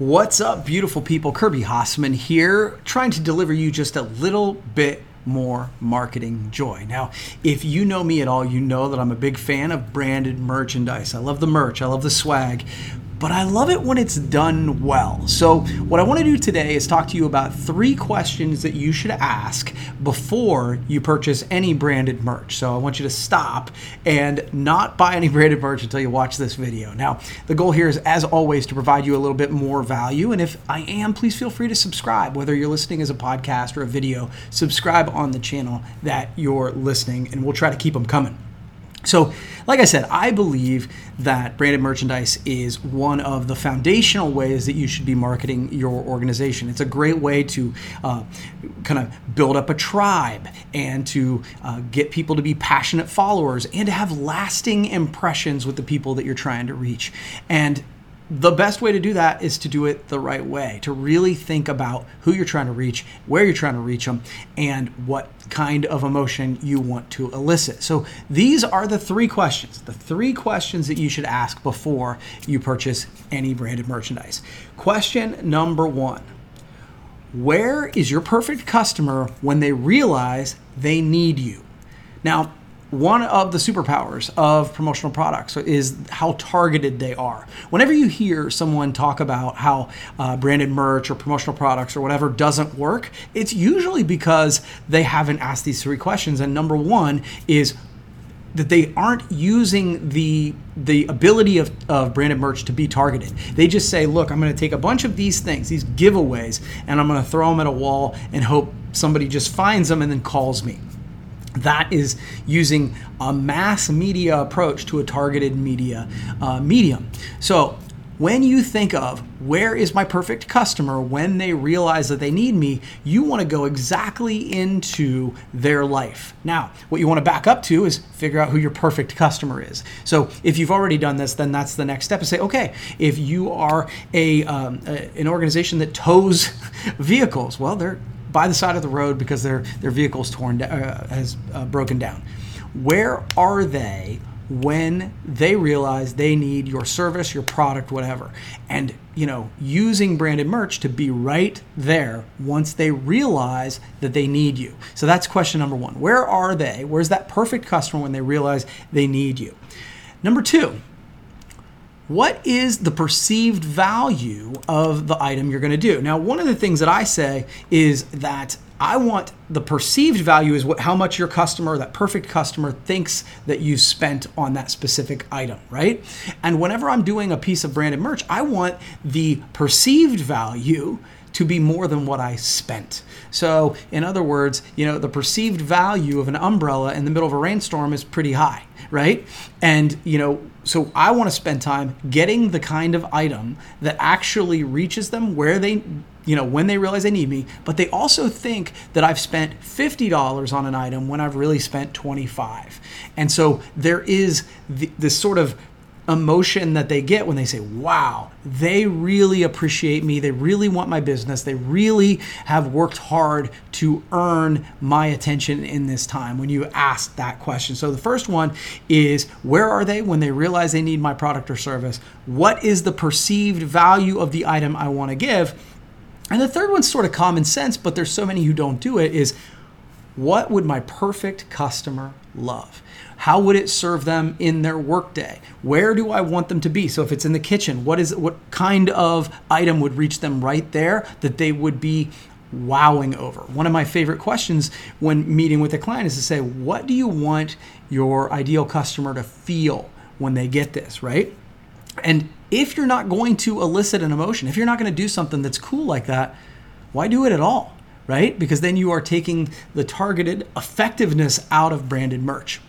What's up, beautiful people? Kirby Hasseman here, trying to deliver you just a little bit more marketing joy. Now, if you know me at all, you know that I'm a big fan of branded merchandise. I love the merch, I love the swag, but I love it when it's done well. So, what I want to do today is talk to you about three questions that you should ask before you purchase any branded merch. So, I want you to stop and not buy any branded merch until you watch this video. Now, the goal here is, as always, to provide you a little bit more value. And if I am, please feel free to subscribe, whether you're listening as a podcast or a video, subscribe on the channel that you're listening, and we'll try to keep them coming. So, like I said, I believe that branded merchandise is one of the foundational ways that you should be marketing your organization. It's a great way to uh, kind of build up a tribe and to uh, get people to be passionate followers and to have lasting impressions with the people that you're trying to reach. And the best way to do that is to do it the right way, to really think about who you're trying to reach, where you're trying to reach them, and what kind of emotion you want to elicit. So, these are the three questions, the three questions that you should ask before you purchase any branded merchandise. Question number one Where is your perfect customer when they realize they need you? Now, one of the superpowers of promotional products is how targeted they are. Whenever you hear someone talk about how uh, branded merch or promotional products or whatever doesn't work, it's usually because they haven't asked these three questions. And number one is that they aren't using the the ability of, of branded merch to be targeted. They just say, look, I'm going to take a bunch of these things, these giveaways, and I'm going to throw them at a wall and hope somebody just finds them and then calls me that is using a mass media approach to a targeted media uh, medium. So when you think of where is my perfect customer when they realize that they need me, you want to go exactly into their life. Now, what you want to back up to is figure out who your perfect customer is. So, if you've already done this, then that's the next step is say, okay, if you are a, um, a an organization that tows vehicles, well, they're by the side of the road because their their vehicle's torn uh, has uh, broken down. Where are they when they realize they need your service, your product, whatever? And you know, using branded merch to be right there once they realize that they need you. So that's question number 1. Where are they? Where's that perfect customer when they realize they need you? Number 2, what is the perceived value of the item you're going to do? Now, one of the things that I say is that I want the perceived value is what how much your customer, that perfect customer, thinks that you spent on that specific item, right? And whenever I'm doing a piece of branded merch, I want the perceived value to be more than what I spent. So, in other words, you know, the perceived value of an umbrella in the middle of a rainstorm is pretty high, right? And, you know, so I want to spend time getting the kind of item that actually reaches them where they you know when they realize they need me but they also think that i've spent $50 on an item when i've really spent 25 and so there is the, this sort of emotion that they get when they say, wow, they really appreciate me. They really want my business. They really have worked hard to earn my attention in this time when you ask that question. So the first one is, where are they when they realize they need my product or service? What is the perceived value of the item I want to give? And the third one's sort of common sense, but there's so many who don't do it is, what would my perfect customer love? How would it serve them in their workday? Where do I want them to be? So if it's in the kitchen, what is what kind of item would reach them right there that they would be wowing over? One of my favorite questions when meeting with a client is to say, what do you want your ideal customer to feel when they get this, right? And if you're not going to elicit an emotion, if you're not going to do something that's cool like that, why do it at all? Right? Because then you are taking the targeted effectiveness out of branded merch.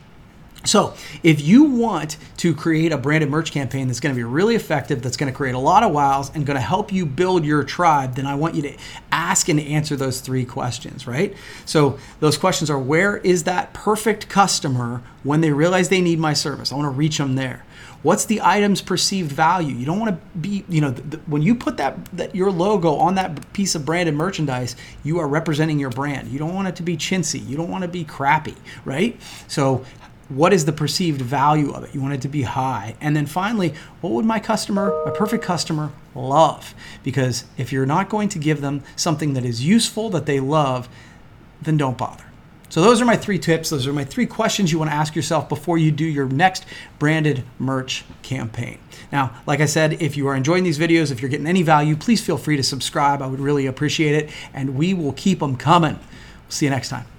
So, if you want to create a branded merch campaign that's going to be really effective, that's going to create a lot of wows and going to help you build your tribe, then I want you to ask and answer those three questions, right? So, those questions are where is that perfect customer when they realize they need my service? I want to reach them there. What's the item's perceived value? You don't want to be, you know, when you put that, that your logo on that piece of branded merchandise, you are representing your brand. You don't want it to be chintzy. You don't want to be crappy, right? So, what is the perceived value of it? You want it to be high. And then finally, what would my customer, my perfect customer, love? Because if you're not going to give them something that is useful, that they love, then don't bother. So, those are my three tips. Those are my three questions you want to ask yourself before you do your next branded merch campaign. Now, like I said, if you are enjoying these videos, if you're getting any value, please feel free to subscribe. I would really appreciate it. And we will keep them coming. See you next time.